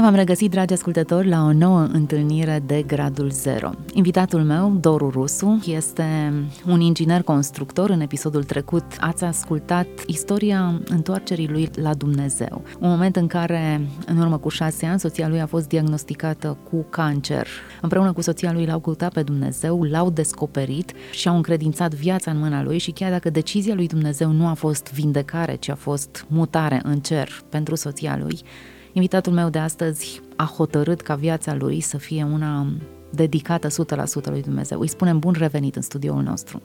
Bine v-am regăsit, dragi ascultători, la o nouă întâlnire de Gradul Zero. Invitatul meu, Doru Rusu, este un inginer constructor. În episodul trecut ați ascultat istoria întoarcerii lui la Dumnezeu. Un moment în care, în urmă cu șase ani, soția lui a fost diagnosticată cu cancer. Împreună cu soția lui l-au căutat pe Dumnezeu, l-au descoperit și au încredințat viața în mâna lui și chiar dacă decizia lui Dumnezeu nu a fost vindecare, ci a fost mutare în cer pentru soția lui, Invitatul meu de astăzi a hotărât ca viața lui să fie una dedicată 100% lui Dumnezeu. Îi spunem bun revenit în studioul nostru.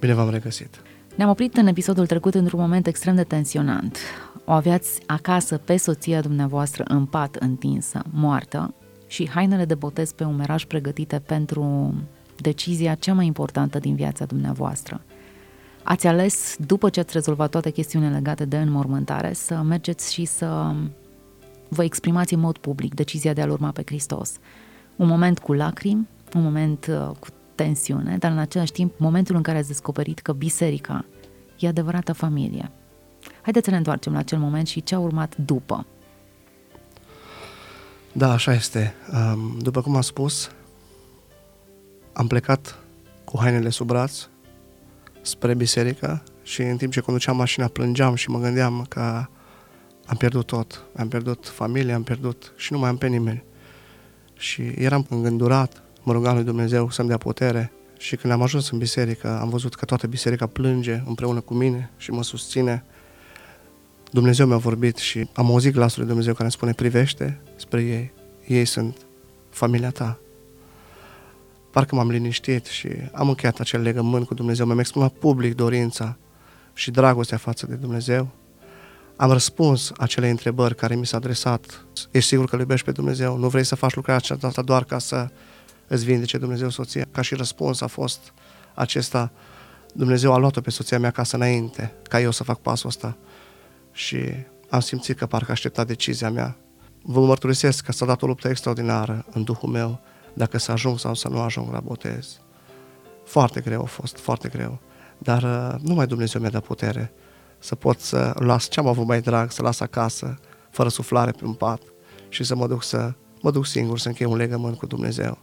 Bine v-am regăsit. Ne-am oprit în episodul trecut într-un moment extrem de tensionant. O aveați acasă pe soția dumneavoastră în pat întinsă, moartă, și hainele de botez pe umeraș pregătite pentru decizia cea mai importantă din viața dumneavoastră. Ați ales, după ce ați rezolvat toate chestiunile legate de înmormântare, să mergeți și să vă exprimați în mod public decizia de a-L urma pe Hristos. Un moment cu lacrimi, un moment uh, cu tensiune, dar în același timp momentul în care ați descoperit că biserica e adevărată familie. Haideți să ne întoarcem la acel moment și ce a urmat după. Da, așa este. Um, după cum am spus, am plecat cu hainele sub braț spre biserică și în timp ce conduceam mașina plângeam și mă gândeam că am pierdut tot. Am pierdut familie, am pierdut și nu mai am pe nimeni. Și eram îngândurat, mă rugam lui Dumnezeu să-mi dea putere și când am ajuns în biserică, am văzut că toată biserica plânge împreună cu mine și mă susține. Dumnezeu mi-a vorbit și am auzit glasul lui Dumnezeu care îmi spune, privește spre ei, ei sunt familia ta. Parcă m-am liniștit și am încheiat acel legământ cu Dumnezeu, mi-am exprimat public dorința și dragostea față de Dumnezeu am răspuns acele întrebări care mi s-a adresat. Ești sigur că îl iubești pe Dumnezeu? Nu vrei să faci lucrarea aceasta doar ca să îți vindece Dumnezeu soția? Ca și răspuns a fost acesta, Dumnezeu a luat-o pe soția mea acasă înainte, ca eu să fac pasul ăsta. Și am simțit că parcă aștepta decizia mea. Vă mărturisesc că s-a dat o luptă extraordinară în Duhul meu, dacă să ajung sau să nu ajung la botez. Foarte greu a fost, foarte greu. Dar uh, numai Dumnezeu mi-a dat putere să pot să las ce am avut mai drag, să las acasă, fără suflare pe un pat și să mă duc să mă duc singur să închei un legământ cu Dumnezeu.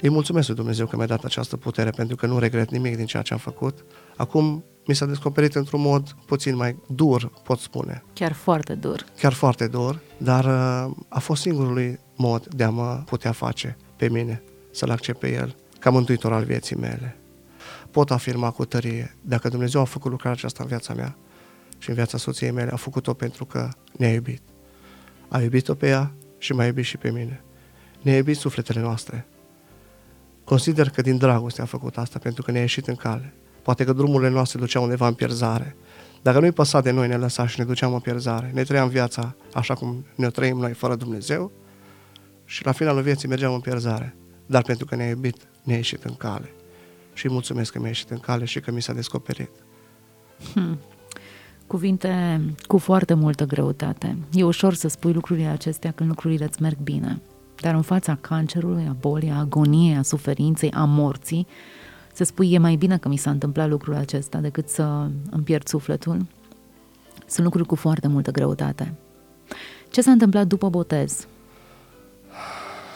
Îi mulțumesc lui Dumnezeu că mi-a dat această putere pentru că nu regret nimic din ceea ce am făcut. Acum mi s-a descoperit într-un mod puțin mai dur, pot spune. Chiar foarte dur. Chiar foarte dur, dar uh, a fost singurul mod de a mă putea face pe mine, să-L accept pe El ca mântuitor al vieții mele pot afirma cu tărie, dacă Dumnezeu a făcut lucrarea aceasta în viața mea și în viața soției mele, a făcut-o pentru că ne-a iubit. A iubit-o pe ea și m-a iubit și pe mine. Ne-a iubit sufletele noastre. Consider că din dragoste a făcut asta, pentru că ne-a ieșit în cale. Poate că drumurile noastre duceau undeva în pierzare. Dacă nu-i păsa de noi, ne lăsa și ne duceam în pierzare. Ne trăiam viața așa cum ne trăim noi, fără Dumnezeu, și la finalul vieții mergeam în pierzare. Dar pentru că ne-a iubit, ne-a ieșit în cale și mulțumesc că mi-a ieșit în cale și că mi s-a descoperit. Hmm. Cuvinte cu foarte multă greutate. E ușor să spui lucrurile acestea când lucrurile îți merg bine. Dar în fața cancerului, a bolii, a agoniei, a suferinței, a morții, să spui e mai bine că mi s-a întâmplat lucrul acesta decât să îmi pierd sufletul. Sunt lucruri cu foarte multă greutate. Ce s-a întâmplat după botez?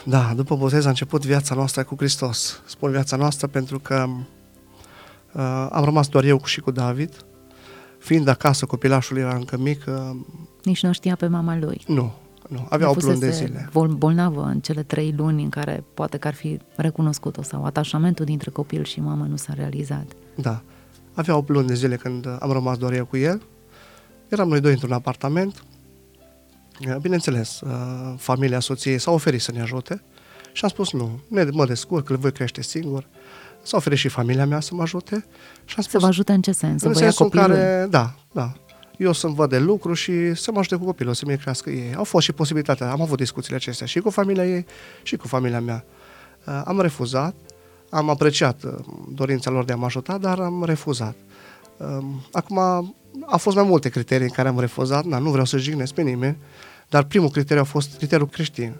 Da, după botez a început viața noastră cu Hristos. Spun viața noastră pentru că uh, am rămas doar eu și cu David. Fiind acasă, copilașul era încă mic. Uh, Nici nu știa pe mama lui. Nu, nu. Avea o luni de zile. bolnavă în cele trei luni în care poate că ar fi recunoscut-o sau atașamentul dintre copil și mamă nu s-a realizat. Da. Avea o luni de zile când am rămas doar eu cu el. Eram noi doi într-un apartament. Bineînțeles, uh, familia soției s-a oferit să ne ajute și am spus nu, ne, mă descurc, îl voi crește singur. S-a oferit și familia mea să mă ajute. Și am spus, să vă ajute în ce sens? În sensul în care, da, da. eu să-mi văd de lucru și să mă ajute cu copilul, să-mi crească ei. Au fost și posibilitatea, am avut discuțiile acestea și cu familia ei și cu familia mea. Uh, am refuzat, am apreciat uh, dorința lor de a mă ajuta, dar am refuzat. Um, acum, au fost mai multe criterii în care am refuzat, na, nu vreau să jignesc pe nimeni, dar primul criteriu a fost criteriul creștin.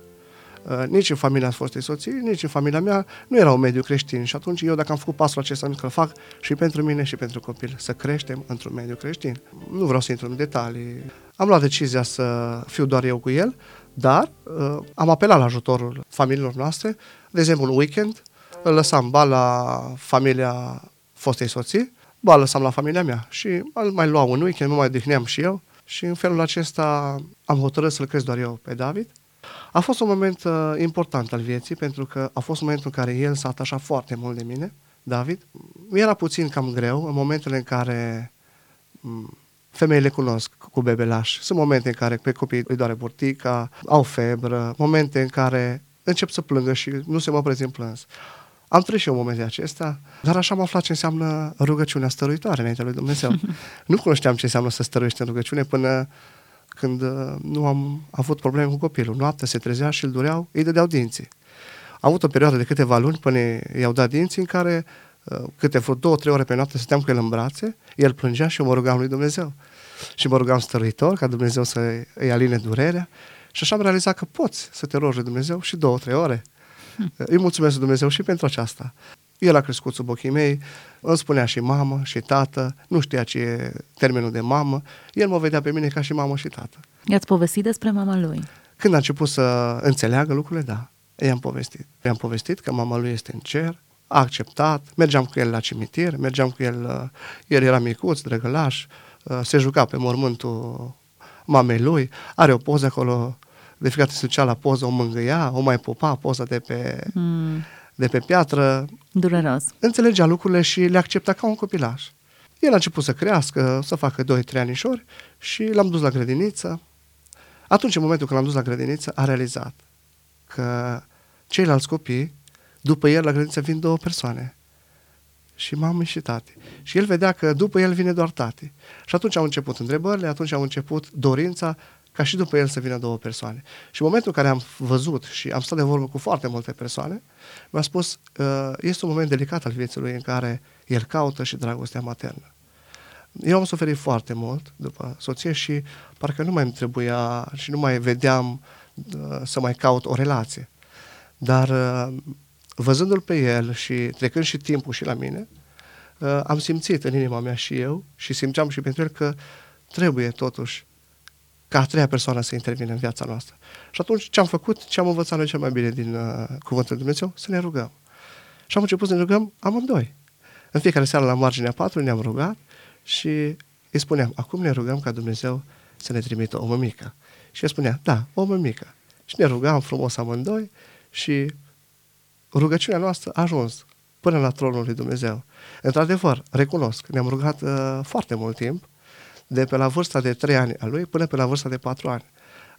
Uh, nici în familia fostei soții, nici în familia mea nu era un mediu creștin și atunci eu dacă am făcut pasul acesta, că îl fac și pentru mine și pentru copil, să creștem într-un mediu creștin. Nu vreau să intru în detalii. Am luat decizia să fiu doar eu cu el, dar uh, am apelat la ajutorul familiilor noastre. De exemplu, un weekend îl lăsam ba la familia fostei soții, ba lăsam la familia mea și îl mai luam un weekend, nu mai odihneam și eu și în felul acesta am hotărât să-l cresc doar eu pe David. A fost un moment uh, important al vieții pentru că a fost momentul în care el s-a atașat foarte mult de mine, David. Era puțin cam greu în momentele în care mm, femeile cunosc cu bebelaș. Sunt momente în care pe copii îi doare burtica, au febră, momente în care încep să plângă și nu se mă prezint plâns. Am trăit și eu momente acestea, dar așa am aflat ce înseamnă rugăciunea stăruitoare înaintea lui Dumnezeu. nu cunoșteam ce înseamnă să stăruiești în rugăciune până când uh, nu am avut probleme cu copilul. Noaptea se trezea și îl dureau, îi dădeau dinții. Am avut o perioadă de câteva luni până i-au dat dinții în care uh, câte vreo două, trei ore pe noapte stăteam cu el în brațe, el plângea și eu mă rugam lui Dumnezeu. Și mă rugam stăruitor ca Dumnezeu să îi aline durerea și așa am realizat că poți să te rogi lui Dumnezeu și două, trei ore. Hmm. Îi mulțumesc lui Dumnezeu și pentru aceasta. El a crescut sub ochii mei, îmi spunea și mamă și tată, nu știa ce e termenul de mamă, el mă vedea pe mine ca și mamă și tată. I-ați povestit despre mama lui? Când a început să înțeleagă lucrurile, da, i-am povestit. I-am povestit că mama lui este în cer, a acceptat, mergeam cu el la cimitir, mergeam cu el, uh, el era micuț, drăgălaș, uh, se juca pe mormântul mamei lui, are o poză acolo, de fiecare se ducea la poză, o mângâia, o mai pupa, poza de pe, mm. de pe piatră. Dureros. Înțelegea lucrurile și le accepta ca un copilaș. El a început să crească, să facă 2-3 anișori și l-am dus la grădiniță. Atunci, în momentul când l-am dus la grădiniță, a realizat că ceilalți copii, după el la grădiniță vin două persoane. Și mamă și tati. Și el vedea că după el vine doar tati. Și atunci au început întrebările, atunci au început dorința ca și după el să vină două persoane. Și în momentul în care am văzut și am stat de vorbă cu foarte multe persoane, mi-a spus, uh, este un moment delicat al vieții lui în care el caută și dragostea maternă. Eu am suferit foarte mult după soție și parcă nu mai îmi trebuia și nu mai vedeam uh, să mai caut o relație. Dar uh, văzându-l pe el și trecând și timpul și la mine, am simțit în inima mea și eu și simțeam și pentru el că trebuie totuși ca a treia persoană să intervină în viața noastră. Și atunci ce am făcut, ce am învățat noi cel mai bine din uh, Cuvântul Lui Dumnezeu? Să ne rugăm. Și am început să ne rugăm amândoi. În fiecare seară la marginea patru ne-am rugat și îi spuneam, acum ne rugăm ca Dumnezeu să ne trimită o mămică. Și el spunea, da, o mămică. Și ne rugam frumos amândoi și rugăciunea noastră a ajuns până la tronul lui Dumnezeu. Într-adevăr, recunosc, ne-am rugat uh, foarte mult timp, de pe la vârsta de 3 ani a lui până pe la vârsta de 4 ani.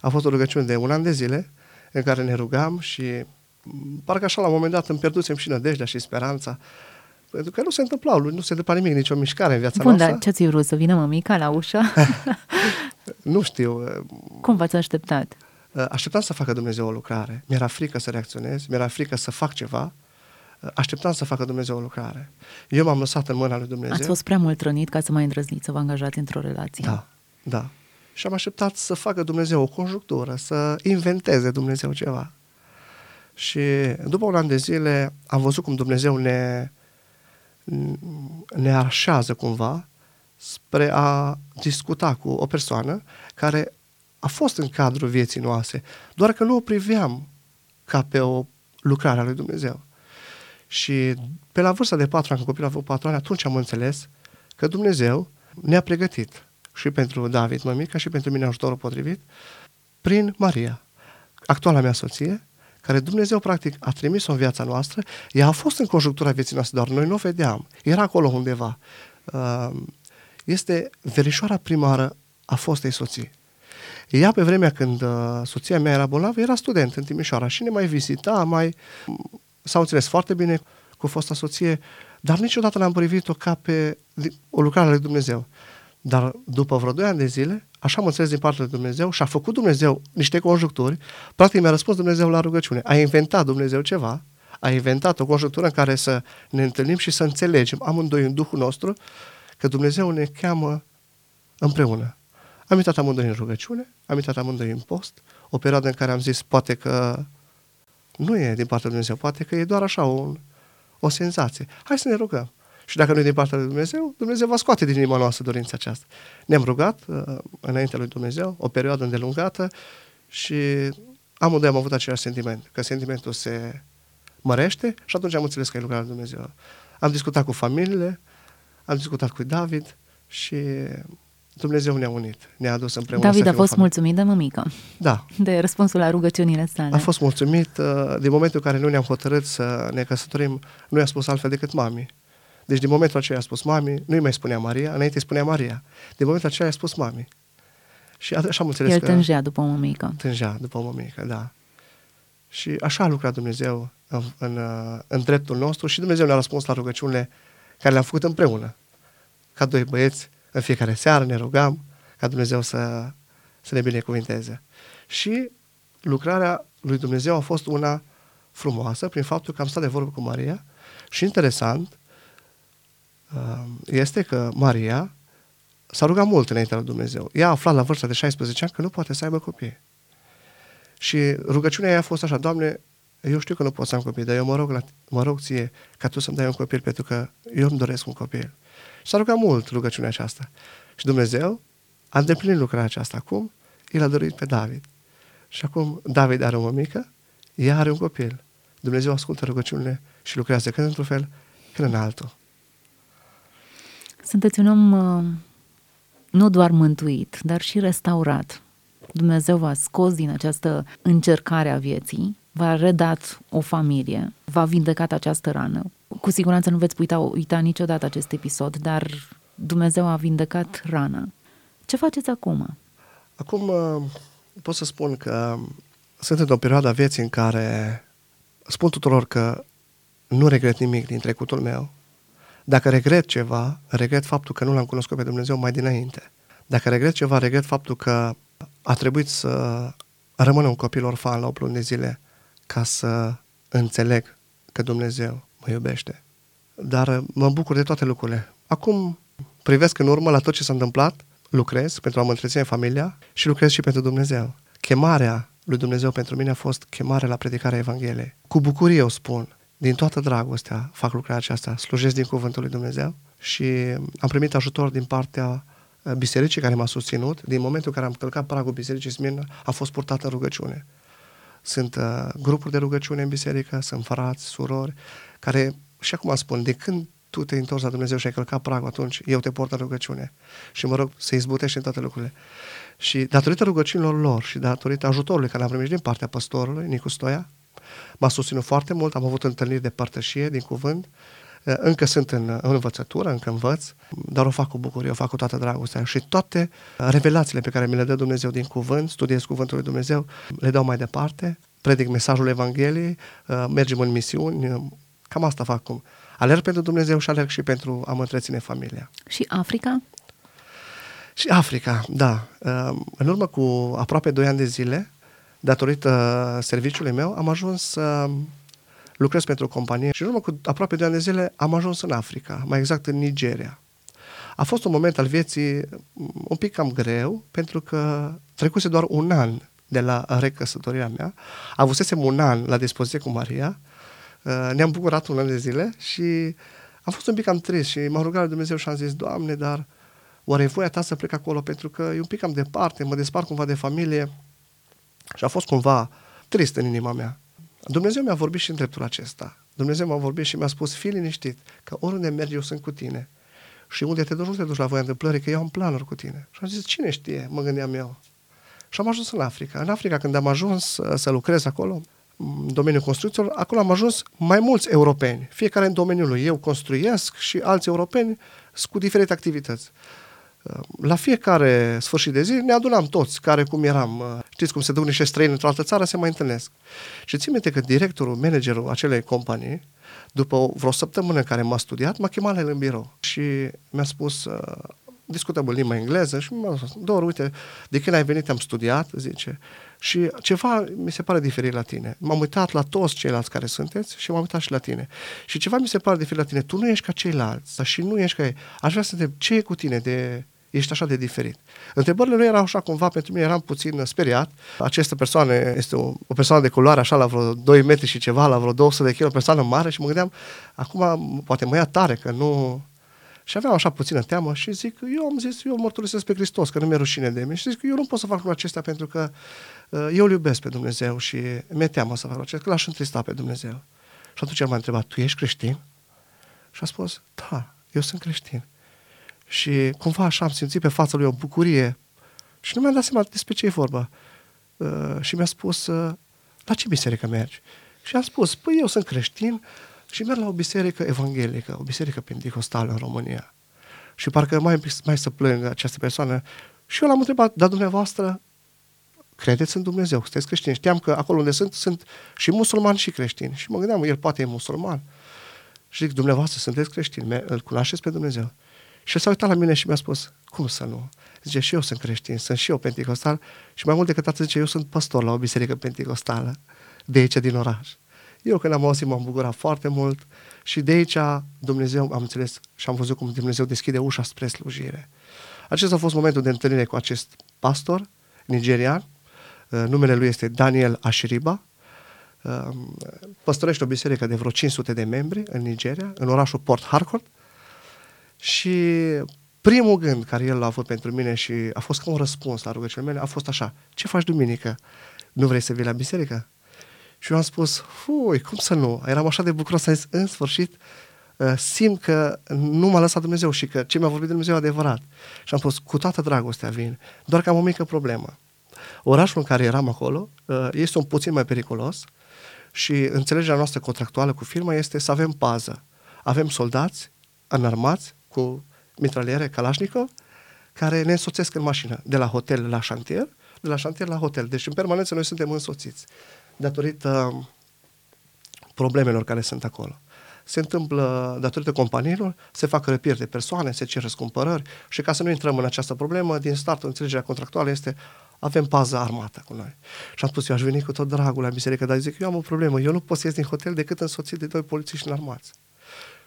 A fost o rugăciune de un an de zile în care ne rugam și mm, parcă așa la un moment dat îmi pierdusem și nădejdea și speranța pentru că nu se întâmplau, nu se întâmpla nimic, nicio mișcare în viața Bun, noastră. dar ce-ți vrut, să vină mămica la ușă? nu știu. Cum v-ați așteptat? Așteptam să facă Dumnezeu o lucrare. Mi-era frică să reacționez, mi-era frică să fac ceva așteptam să facă Dumnezeu o lucrare. Eu m-am lăsat în mâna lui Dumnezeu. Ați fost prea mult rănit ca să mai îndrăzniți să vă angajați într-o relație. Da, da. Și am așteptat să facă Dumnezeu o conjunctură, să inventeze Dumnezeu ceva. Și după un an de zile am văzut cum Dumnezeu ne, ne așează cumva spre a discuta cu o persoană care a fost în cadrul vieții noastre, doar că nu o priveam ca pe o lucrare a lui Dumnezeu. Și pe la vârsta de patru ani, când copilul a avut patru ani, atunci am înțeles că Dumnezeu ne-a pregătit și pentru David, mămica, și pentru mine ajutorul potrivit, prin Maria, actuala mea soție, care Dumnezeu practic a trimis-o în viața noastră, ea a fost în conjunctura vieții noastre, doar noi nu o vedeam, era acolo undeva. Uh, este verișoara primară a fostei soții. Ea, pe vremea când uh, soția mea era bolnavă, era student în Timișoara și ne mai vizita, mai s-au înțeles foarte bine cu fosta soție, dar niciodată n-am privit-o ca pe o lucrare a lui Dumnezeu. Dar după vreo 2 ani de zile, așa am înțeles din partea lui Dumnezeu și a făcut Dumnezeu niște conjuncturi, practic mi-a răspuns Dumnezeu la rugăciune. A inventat Dumnezeu ceva, a inventat o conjunctură în care să ne întâlnim și să înțelegem amândoi în Duhul nostru că Dumnezeu ne cheamă împreună. Am intrat amândoi în rugăciune, am intrat amândoi în post, o perioadă în care am zis poate că nu e din partea lui Dumnezeu, poate că e doar așa o, o senzație. Hai să ne rugăm. Și dacă nu e din partea lui Dumnezeu, Dumnezeu va scoate din inima noastră dorința aceasta. Ne-am rugat uh, înaintea lui Dumnezeu o perioadă îndelungată și amândoi am avut același sentiment, că sentimentul se mărește și atunci am înțeles că e lucrarea lui Dumnezeu. Am discutat cu familiile, am discutat cu David și Dumnezeu ne-a unit, ne-a adus împreună. David a fost mulțumit de mămică. Da. De răspunsul la rugăciunile sale. A fost mulțumit. Uh, din momentul în care nu ne-am hotărât să ne căsătorim, nu i-a spus altfel decât mami. Deci din momentul acela a spus mami, nu-i mai spunea Maria, înainte îi spunea Maria. Din momentul acela a spus mami. Și așa am înțeles El că... tângea după o mămică. Tângea după o mămică, da. Și așa a lucrat Dumnezeu în, în, uh, în dreptul nostru și Dumnezeu ne-a răspuns la rugăciunile care le-am făcut împreună. Ca doi băieți, în fiecare seară ne rugam ca Dumnezeu să, să ne binecuvinteze. Și lucrarea lui Dumnezeu a fost una frumoasă prin faptul că am stat de vorbă cu Maria și interesant uh, este că Maria s-a rugat mult înaintea lui Dumnezeu. Ea a aflat la vârsta de 16 ani că nu poate să aibă copii. Și rugăciunea ei a fost așa, Doamne, eu știu că nu pot să am copii, dar eu mă rog, la, mă rog ție ca tu să-mi dai un copil, pentru că eu îmi doresc un copil. Și s-a rugat mult rugăciunea aceasta. Și Dumnezeu a îndeplinit lucrarea aceasta. Acum, el a dorit pe David. Și acum David are o mămică, ea are un copil. Dumnezeu ascultă rugăciunile și lucrează când într-un fel, când în altul. Sunteți un om uh, nu doar mântuit, dar și restaurat. Dumnezeu v-a scos din această încercare a vieții, v-a redat o familie, v-a vindecat această rană. Cu siguranță nu veți uita, uita niciodată acest episod, dar Dumnezeu a vindecat rana. Ce faceți acum? Acum uh, pot să spun că sunt într-o perioadă a vieții în care spun tuturor că nu regret nimic din trecutul meu. Dacă regret ceva, regret faptul că nu l-am cunoscut pe Dumnezeu mai dinainte. Dacă regret ceva, regret faptul că a trebuit să rămână un copil orfan la o luni de zile ca să înțeleg că Dumnezeu mă iubește. Dar uh, mă bucur de toate lucrurile. Acum privesc în urmă la tot ce s-a întâmplat, lucrez pentru a mă întreține familia și lucrez și pentru Dumnezeu. Chemarea lui Dumnezeu pentru mine a fost chemarea la predicarea Evangheliei. Cu bucurie o spun, din toată dragostea fac lucrarea aceasta, slujesc din cuvântul lui Dumnezeu și am primit ajutor din partea uh, bisericii care m-a susținut. Din momentul în care am călcat pragul bisericii Smirna, a fost purtată în rugăciune. Sunt uh, grupuri de rugăciune în biserică, sunt frați, surori, care, și acum spun, de când tu te întorci la Dumnezeu și ai călcat pragul, atunci eu te port în rugăciune. Și mă rog să izbutești în toate lucrurile. Și datorită rugăciunilor lor și datorită ajutorului care l-am primit din partea păstorului, Nicu Stoia, m-a susținut foarte mult, am avut întâlniri de părtășie din cuvânt, uh, încă sunt în, în învățătură, încă învăț, dar o fac cu bucurie, o fac cu toată dragostea și toate revelațiile pe care mi le dă Dumnezeu din cuvânt, studiez cuvântul lui Dumnezeu, le dau mai departe, predic mesajul Evangheliei, uh, mergem în misiuni, uh, cam asta fac cum. Alerg pentru Dumnezeu și alerg și pentru a mă întreține familia. Și Africa? Și Africa, da. Uh, în urmă cu aproape 2 ani de zile, datorită serviciului meu, am ajuns să lucrez pentru o companie și în urmă cu aproape 2 ani de zile am ajuns în Africa, mai exact în Nigeria. A fost un moment al vieții un pic cam greu, pentru că trecuse doar un an de la recăsătoria mea. Avusesem un an la dispoziție cu Maria, uh, ne-am bucurat un an de zile și am fost un pic cam trist și m-am rugat la Dumnezeu și am zis, Doamne, dar oare e voia ta să plec acolo pentru că e un pic cam departe, mă despart cumva de familie și a fost cumva trist în inima mea. Dumnezeu mi-a vorbit și în dreptul acesta. Dumnezeu m-a vorbit și mi-a spus, fii liniștit, că oriunde mergi eu sunt cu tine. Și unde te duci, nu te duci la voia întâmplării, că eu am planuri cu tine. Și am zis, cine știe, mă gândeam eu. Și am ajuns în Africa. În Africa, când am ajuns uh, să lucrez acolo, în domeniul construcțiilor, acolo am ajuns mai mulți europeni, fiecare în domeniul lui. Eu construiesc și alți europeni cu diferite activități. Uh, la fiecare sfârșit de zi ne adunam toți, care cum eram. Uh, știți cum se duc niște străini într-o altă țară, se mai întâlnesc. Și țin minte că directorul, managerul acelei companii, după vreo săptămână în care m-a studiat, m-a chemat la el în birou și mi-a spus discutăm în limba engleză și m-a spus, Dor, uite, de când ai venit am studiat, zice, și ceva mi se pare diferit la tine. M-am uitat la toți ceilalți care sunteți și m-am uitat și la tine. Și ceva mi se pare diferit la tine. Tu nu ești ca ceilalți, dar și nu ești ca ei. Aș vrea să te întreb, ce e cu tine de ești așa de diferit. Întrebările lui erau așa cumva, pentru mine eram puțin speriat. Această persoană este o, o persoană de culoare așa la vreo 2 metri și ceva, la vreo 200 de kg, o persoană mare și mă gândeam, acum poate mă ia tare că nu... Și aveam așa puțină teamă și zic, eu am zis, eu mărturisesc pe Hristos, că nu mi-e rușine de mine. Și zic, eu nu pot să fac lucrul acestea pentru că uh, eu îl iubesc pe Dumnezeu și mi-e teamă să fac lucrul acesta, că l-aș întrista pe Dumnezeu. Și atunci el m-a întrebat, tu ești creștin? Și a spus, da, eu sunt creștin. Și cumva așa am simțit pe fața lui o bucurie și nu mi-am dat seama despre ce e vorba. Uh, și mi-a spus, uh, la ce biserică mergi? Și am spus, păi eu sunt creștin și merg la o biserică evanghelică, o biserică pentecostală în România. Și parcă mai, mai să plângă această persoană. Și eu l-am întrebat, dar dumneavoastră credeți în Dumnezeu, sunteți creștini. Știam că acolo unde sunt, sunt și musulmani și creștini. Și mă gândeam, el poate e musulman. Și zic, dumneavoastră sunteți creștini, îl cunoașteți pe Dumnezeu. Și el s-a uitat la mine și mi-a spus, cum să nu? Zice, și eu sunt creștin, sunt și eu pentecostal și mai mult decât atât zice, eu sunt pastor la o biserică pentecostală de aici din oraș. Eu când am auzit m-am bucurat foarte mult și de aici Dumnezeu am înțeles și am văzut cum Dumnezeu deschide ușa spre slujire. Acesta a fost momentul de întâlnire cu acest pastor nigerian. Uh, numele lui este Daniel Ashiriba. Uh, păstorește o biserică de vreo 500 de membri în Nigeria, în orașul Port Harcourt. Și primul gând care el l-a avut pentru mine și a fost ca un răspuns la rugăciunile mele a fost așa, ce faci duminică? Nu vrei să vii la biserică? Și eu am spus, fui, cum să nu? Eram așa de bucuros, să zis, în sfârșit, uh, simt că nu m-a lăsat Dumnezeu și că ce mi-a vorbit Dumnezeu e adevărat. Și am spus, cu toată dragostea vin, doar că am o mică problemă. Orașul în care eram acolo uh, este un puțin mai periculos și înțelegerea noastră contractuală cu firma este să avem pază. Avem soldați înarmați cu mitraliere Kalashnikov care ne însoțesc în mașină, de la hotel la șantier, de la șantier la hotel. Deci în permanență noi suntem însoțiți datorită problemelor care sunt acolo. Se întâmplă, datorită companiilor, se fac răpiri de persoane, se cer răscumpărări și ca să nu intrăm în această problemă, din start, înțelegerea contractuală este avem pază armată cu noi. Și am spus, eu aș veni cu tot dragul la biserică, dar zic, eu am o problemă, eu nu pot să ies din hotel decât însoțit de doi polițiști înarmați.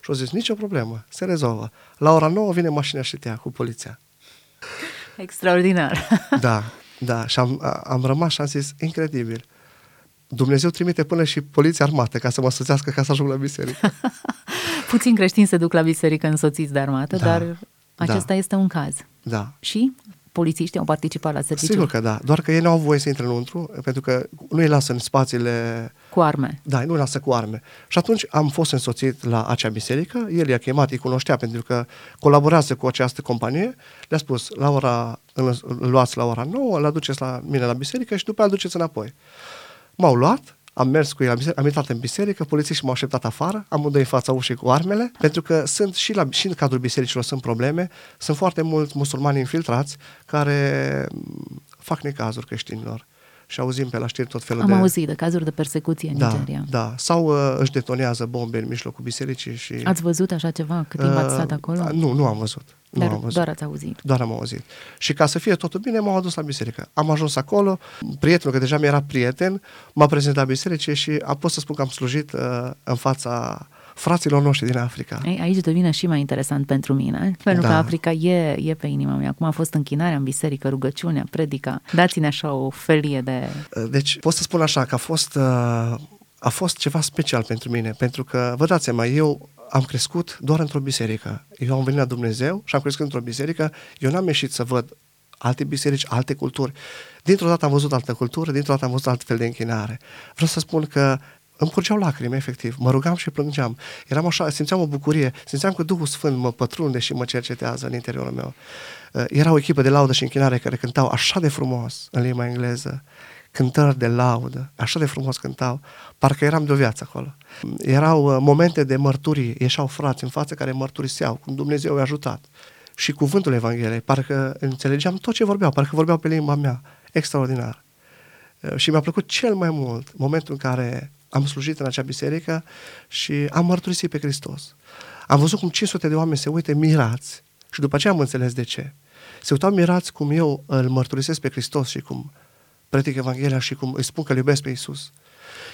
Și au zis, nicio problemă, se rezolvă. La ora 9 vine mașina și te ia cu poliția. Extraordinar. Da, da. Și am, am rămas și am zis, incredibil. Dumnezeu trimite până și poliția armată ca să mă soțească ca să ajung la biserică. Puțin creștini se duc la biserică însoțiți de armată, da, dar acesta da. este un caz. Da. Și polițiștii au participat la serviciu? Sigur că da, doar că ei nu au voie să intre înăuntru, pentru că nu îi lasă în spațiile... Cu arme. Da, nu îi lasă cu arme. Și atunci am fost însoțit la acea biserică, el i-a chemat, îi cunoștea, pentru că colaborează cu această companie, le-a spus, la ora, îl luați la ora 9, îl aduceți la mine la biserică și după îl duceți înapoi. M-au luat, am mers cu el, am intrat în biserică, polițiștii m-au așteptat afară, amândoi în fața ușii cu armele, pentru că sunt și, la, și în cadrul bisericilor sunt probleme, sunt foarte mulți musulmani infiltrați care fac necazuri creștinilor și auzim pe la știri tot felul Am de... Am auzit de cazuri de persecuție în da, Nigeria. Da, sau uh, își detonează bombe în mijlocul bisericii și... Ați văzut așa ceva? Cât timp uh, ați stat acolo? Nu, nu am văzut. Dar nu am văzut. doar ați auzit. Doar am auzit. Și ca să fie totul bine, m-au adus la biserică. Am ajuns acolo, prietenul, că deja mi-era prieten, m-a prezentat bisericii și a pot să spun că am slujit uh, în fața fraților noștri din Africa. Ei, aici devine și mai interesant pentru mine, pentru da. că Africa e, e pe inima mea. Acum a fost închinarea în biserică, rugăciunea, predica. Dați-ne așa o felie de... Deci pot să spun așa că a fost, uh, a fost ceva special pentru mine, pentru că, vă dați seama, eu am crescut doar într-o biserică. Eu am venit la Dumnezeu și am crescut într-o biserică. Eu n-am ieșit să văd alte biserici, alte culturi. Dintr-o dată am văzut altă cultură, dintr-o dată am văzut alt fel de închinare. Vreau să spun că îmi curgeau lacrimi, efectiv. Mă rugam și plângeam. Eram așa, simțeam o bucurie, simțeam că Duhul Sfânt mă pătrunde și mă cercetează în interiorul meu. Uh, era o echipă de laudă și închinare care cântau așa de frumos în limba engleză, cântări de laudă, așa de frumos cântau, parcă eram de o viață acolo. Erau uh, momente de mărturie, ieșau frați în față care mărturiseau cum Dumnezeu i-a ajutat. Și cuvântul Evangheliei, parcă înțelegeam tot ce vorbeau, parcă vorbeau pe limba mea, extraordinar. Uh, și mi-a plăcut cel mai mult momentul în care am slujit în acea biserică și am mărturisit pe Hristos. Am văzut cum 500 de oameni se uită mirați Și după aceea am înțeles de ce. Se uitau mirați cum eu îl mărturisesc pe Hristos și cum predic Evanghelia și cum îi spun că îl iubesc pe Iisus.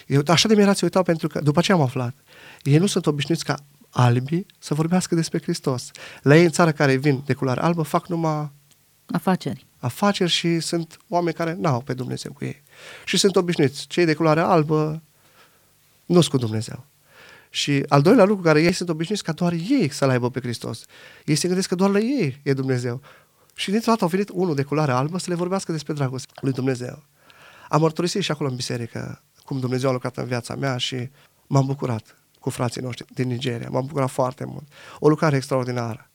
Eu, așa de mirați se uitau pentru că, după ce am aflat, ei nu sunt obișnuiți ca albi să vorbească despre Hristos. La ei în țară care vin de culoare albă fac numai afaceri. Afaceri și sunt oameni care n-au pe Dumnezeu cu ei. Și sunt obișnuiți. Cei de culoare albă nu sunt cu Dumnezeu. Și al doilea lucru care ei sunt obișnuiți ca doar ei să-L aibă pe Hristos. Ei se gândesc că doar la ei e Dumnezeu. Și dintr-o dată au venit unul de culoare albă să le vorbească despre dragostea lui Dumnezeu. Am mărturisit și acolo în biserică cum Dumnezeu a lucrat în viața mea și m-am bucurat cu frații noștri din Nigeria. M-am bucurat foarte mult. O lucrare extraordinară.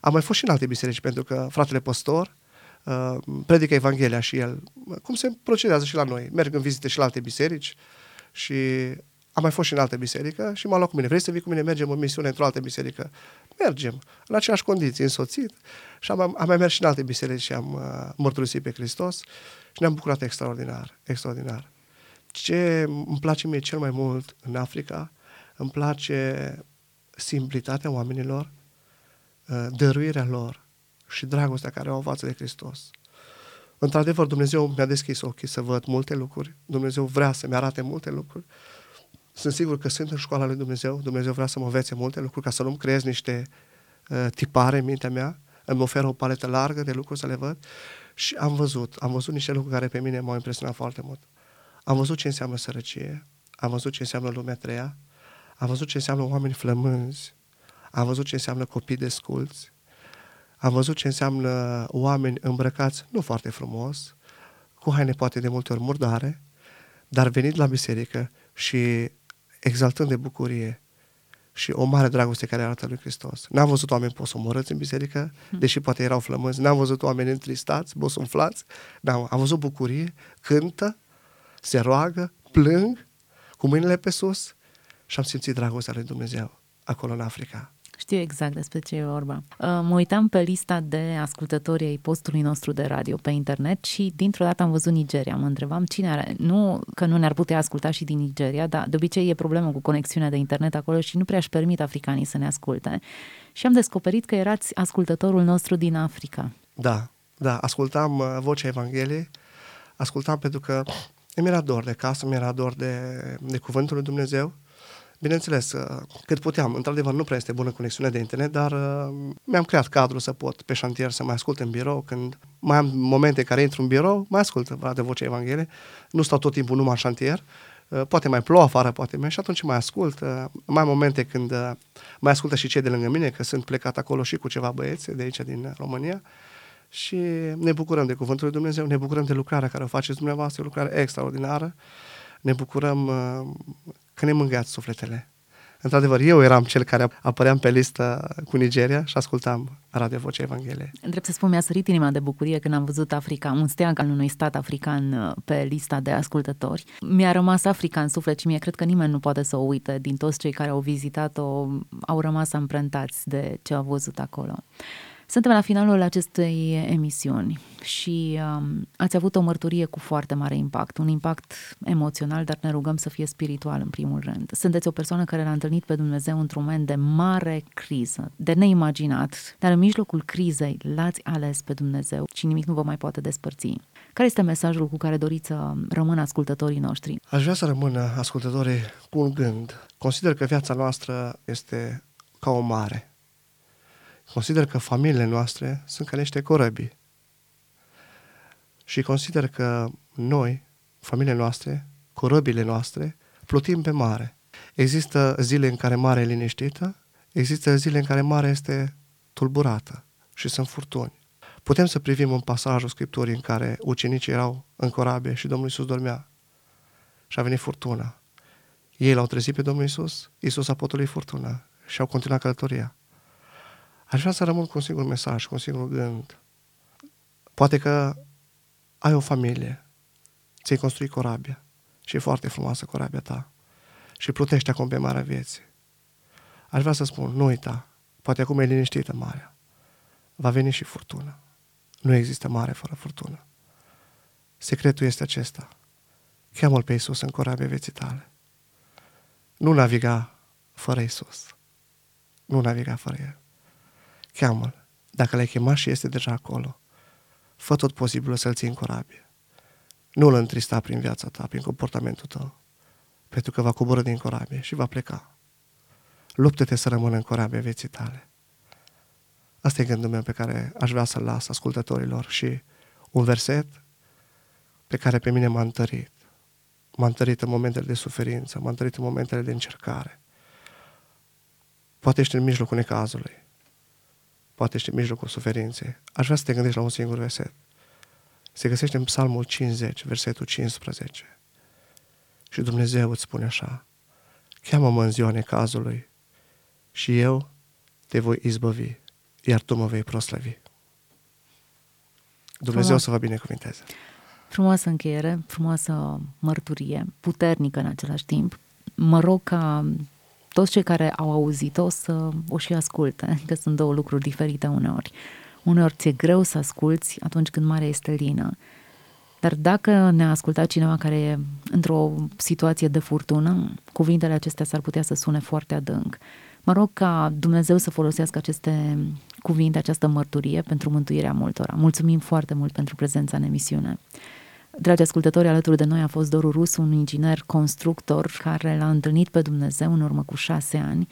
Am mai fost și în alte biserici, pentru că fratele păstor uh, predică Evanghelia și el, cum se procedează și la noi. Merg în vizite și la alte biserici și am mai fost și în alte biserică și m-a luat cu mine. Vrei să vii cu mine? Mergem în misiune într-o altă biserică. Mergem, în aceleași condiții, însoțit. Și am, am mai mers și în alte biserici și am uh, mărturisit pe Hristos și ne-am bucurat extraordinar, extraordinar. Ce îmi place mie cel mai mult în Africa, îmi place simplitatea oamenilor, uh, dăruirea lor și dragostea care o au față de Hristos. Într-adevăr, Dumnezeu mi-a deschis ochii să văd multe lucruri. Dumnezeu vrea să-mi arate multe lucruri. Sunt sigur că sunt în școala lui Dumnezeu. Dumnezeu vrea să mă învețe multe lucruri ca să nu-mi creez niște uh, tipare în mintea mea. Îmi oferă o paletă largă de lucruri să le văd. Și am văzut, am văzut niște lucruri care pe mine m-au impresionat foarte mult. Am văzut ce înseamnă sărăcie, am văzut ce înseamnă lumea treia, am văzut ce înseamnă oameni flămânzi, am văzut ce înseamnă copii desculți, am văzut ce înseamnă oameni îmbrăcați nu foarte frumos, cu haine poate de multe ori murdare, dar venit la biserică și exaltând de bucurie și o mare dragoste care arată lui Hristos. N-am văzut oameni posomorâți în biserică, deși poate erau flămânzi, n-am văzut oameni întristați, bosumflați, n-am, am văzut bucurie, cântă, se roagă, plâng, cu mâinile pe sus și am simțit dragostea lui Dumnezeu acolo în Africa. Știu exact despre ce e vorba. Uh, mă uitam pe lista de ascultători ai postului nostru de radio pe internet și dintr-o dată am văzut Nigeria. Mă întrebam cine are. Nu că nu ne-ar putea asculta și din Nigeria, dar de obicei e problemă cu conexiunea de internet acolo și nu prea își permit africanii să ne asculte. Și am descoperit că erați ascultătorul nostru din Africa. Da, da, ascultam uh, vocea Evangheliei, ascultam pentru că mi era dor de casă, mi era dor de, de cuvântul lui Dumnezeu Bineînțeles, uh, cât puteam. Într-adevăr, nu prea este bună conexiunea de internet, dar uh, mi-am creat cadru să pot pe șantier să mai ascult în birou. Când mai am momente care intru în birou, mai ascult de vocea Evanghelie. Nu stau tot timpul numai în șantier. Uh, poate mai plouă afară, poate mai și atunci mai ascult. Mai am momente când mai ascultă și cei de lângă mine, că sunt plecat acolo și cu ceva băieți de aici din România și ne bucurăm de Cuvântul lui Dumnezeu, ne bucurăm de lucrarea care o faceți dumneavoastră, o lucrare extraordinară. Ne bucurăm că ne mângâiați sufletele. Într-adevăr, eu eram cel care apăream pe listă cu Nigeria și ascultam Radio Vocea Evangheliei. Drept să spun, mi-a sărit inima de bucurie când am văzut Africa, un steag al unui stat african uh, pe lista de ascultători. Mi-a rămas Africa în suflet și mie cred că nimeni nu poate să o uite. Din toți cei care au vizitat-o, au rămas amprentați de ce au văzut acolo. Suntem la finalul acestei emisiuni și um, ați avut o mărturie cu foarte mare impact, un impact emoțional, dar ne rugăm să fie spiritual în primul rând. Sunteți o persoană care l-a întâlnit pe Dumnezeu într-un moment de mare criză, de neimaginat, dar în mijlocul crizei l-ați ales pe Dumnezeu și nimic nu vă mai poate despărți. Care este mesajul cu care doriți să rămână ascultătorii noștri? Aș vrea să rămână ascultătorii cu un gând. Consider că viața noastră este ca o mare Consider că familiile noastre sunt ca niște corăbii. Și consider că noi, familiile noastre, corăbile noastre, plutim pe mare. Există zile în care mare e liniștită, există zile în care mare este tulburată și sunt furtuni. Putem să privim un pasajul Scripturii în care ucenicii erau în corabie și Domnul Iisus dormea și a venit furtuna. Ei l-au trezit pe Domnul Iisus, Iisus a potulit furtuna și au continuat călătoria. Aș vrea să rămân cu un singur mesaj, cu un singur gând. Poate că ai o familie, ți-ai construit corabia și e foarte frumoasă corabia ta și plutește acum pe marea vieții. Aș vrea să spun, nu uita, poate acum e liniștită marea. Va veni și furtună. Nu există mare fără furtună. Secretul este acesta. Cheamă-L pe Iisus în corabia vieții tale. Nu naviga fără Iisus. Nu naviga fără El cheamă-L. Dacă l-ai chemat și este deja acolo, fă tot posibilul să-l ții în corabie. Nu îl întrista prin viața ta, prin comportamentul tău, pentru că va coboră din corabie și va pleca. Luptă-te să rămână în corabie vieții tale. Asta e gândul meu pe care aș vrea să-l las ascultătorilor și un verset pe care pe mine m-a întărit. M-a întărit în momentele de suferință, m-a întărit în momentele de încercare. Poate ești în mijlocul necazului, poate ești în mijlocul suferinței. Aș vrea să te gândești la un singur verset. Se găsește în Psalmul 50, versetul 15. Și Dumnezeu îți spune așa, cheamă-mă în ziua necazului și eu te voi izbăvi, iar tu mă vei proslăvi. Dumnezeu Frumos. să vă binecuvinteze. Frumoasă încheiere, frumoasă mărturie, puternică în același timp. Mă rog ca toți cei care au auzit-o să o și asculte, că sunt două lucruri diferite uneori. Uneori ți-e greu să asculți atunci când mare este lină. Dar dacă ne-a ascultat cineva care e într-o situație de furtună, cuvintele acestea s-ar putea să sune foarte adânc. Mă rog ca Dumnezeu să folosească aceste cuvinte, această mărturie pentru mântuirea multora. Mulțumim foarte mult pentru prezența în emisiune. Dragi ascultători, alături de noi a fost Doru Rus, un inginer constructor care l-a întâlnit pe Dumnezeu în urmă cu șase ani,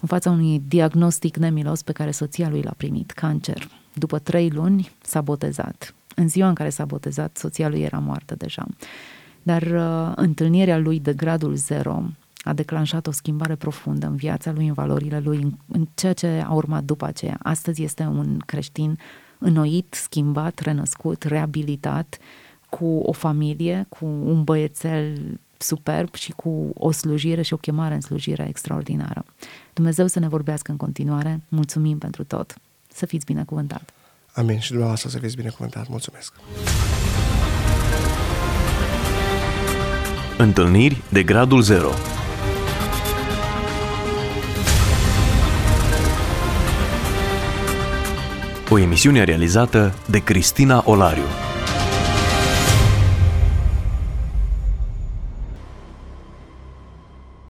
în fața unui diagnostic nemilos pe care soția lui l-a primit, cancer. După trei luni s-a botezat. În ziua în care s-a botezat, soția lui era moartă deja. Dar uh, întâlnirea lui de gradul zero a declanșat o schimbare profundă în viața lui, în valorile lui, în, în ceea ce a urmat după aceea. Astăzi este un creștin înnoit, schimbat, renăscut, reabilitat, cu o familie, cu un băiețel superb și cu o slujire și o chemare în slujire extraordinară. Dumnezeu să ne vorbească în continuare. Mulțumim pentru tot. Să fiți binecuvântat. Amin. Și dumneavoastră să fiți binecuvântat. Mulțumesc. Întâlniri de gradul 0 O emisiune realizată de Cristina Olariu.